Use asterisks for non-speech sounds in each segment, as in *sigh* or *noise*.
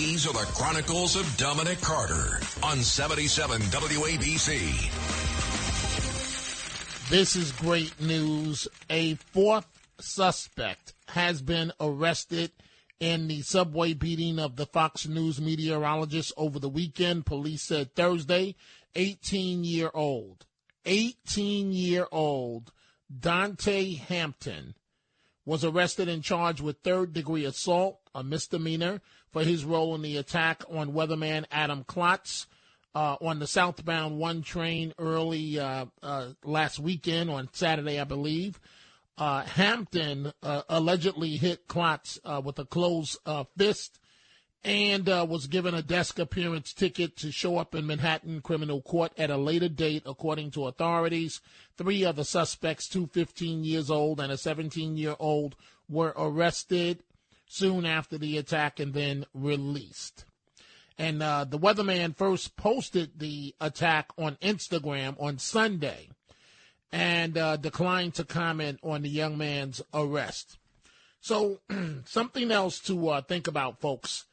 These are the Chronicles of Dominic Carter on 77 WABC. This is great news. A fourth suspect has been arrested in the subway beating of the Fox News meteorologist over the weekend. Police said Thursday, 18 year old, 18 year old Dante Hampton was arrested and charged with third degree assault, a misdemeanor, for his role in the attack on weatherman Adam Klotz. Uh, on the southbound one train early uh, uh, last weekend on Saturday, I believe. Uh, Hampton uh, allegedly hit Klotz uh, with a closed fist and was given a desk appearance ticket to show up in Manhattan criminal court at a later date, according to authorities. Three other suspects, two 15 years old and a 17 year old, were arrested soon after the attack and then released. And uh, the weatherman first posted the attack on Instagram on Sunday and uh, declined to comment on the young man's arrest. So, *clears throat* something else to uh, think about, folks.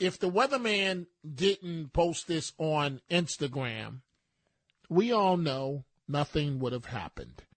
If the weatherman didn't post this on Instagram, we all know nothing would have happened.